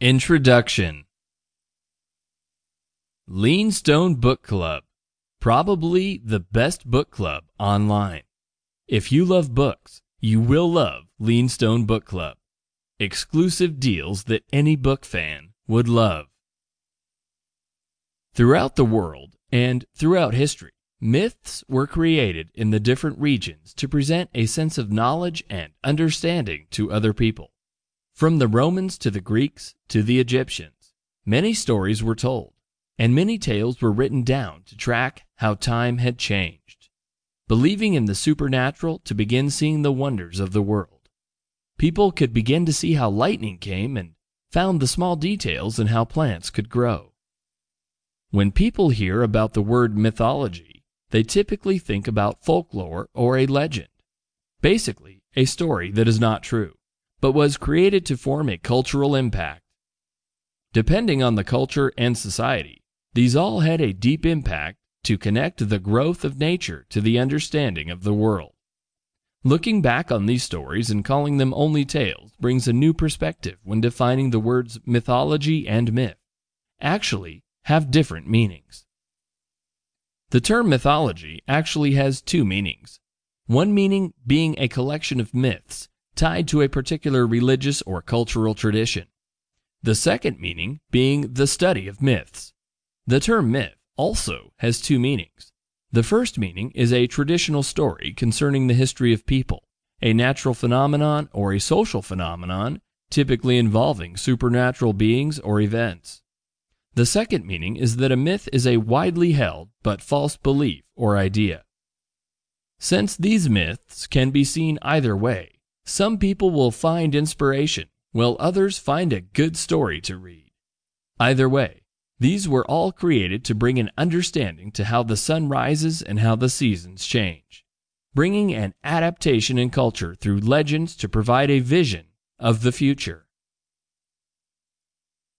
Introduction Lean Stone Book Club Probably the best book club online. If you love books, you will love Lean Stone Book Club. Exclusive deals that any book fan would love. Throughout the world and throughout history, myths were created in the different regions to present a sense of knowledge and understanding to other people. From the Romans to the Greeks to the Egyptians, many stories were told, and many tales were written down to track how time had changed. Believing in the supernatural to begin seeing the wonders of the world. People could begin to see how lightning came and found the small details in how plants could grow. When people hear about the word mythology, they typically think about folklore or a legend. Basically, a story that is not true but was created to form a cultural impact. Depending on the culture and society, these all had a deep impact to connect the growth of nature to the understanding of the world. Looking back on these stories and calling them only tales brings a new perspective when defining the words mythology and myth, actually have different meanings. The term mythology actually has two meanings. One meaning being a collection of myths tied to a particular religious or cultural tradition. The second meaning being the study of myths. The term myth also has two meanings. The first meaning is a traditional story concerning the history of people, a natural phenomenon or a social phenomenon, typically involving supernatural beings or events. The second meaning is that a myth is a widely held but false belief or idea. Since these myths can be seen either way, some people will find inspiration, while others find a good story to read. Either way, these were all created to bring an understanding to how the sun rises and how the seasons change, bringing an adaptation in culture through legends to provide a vision of the future.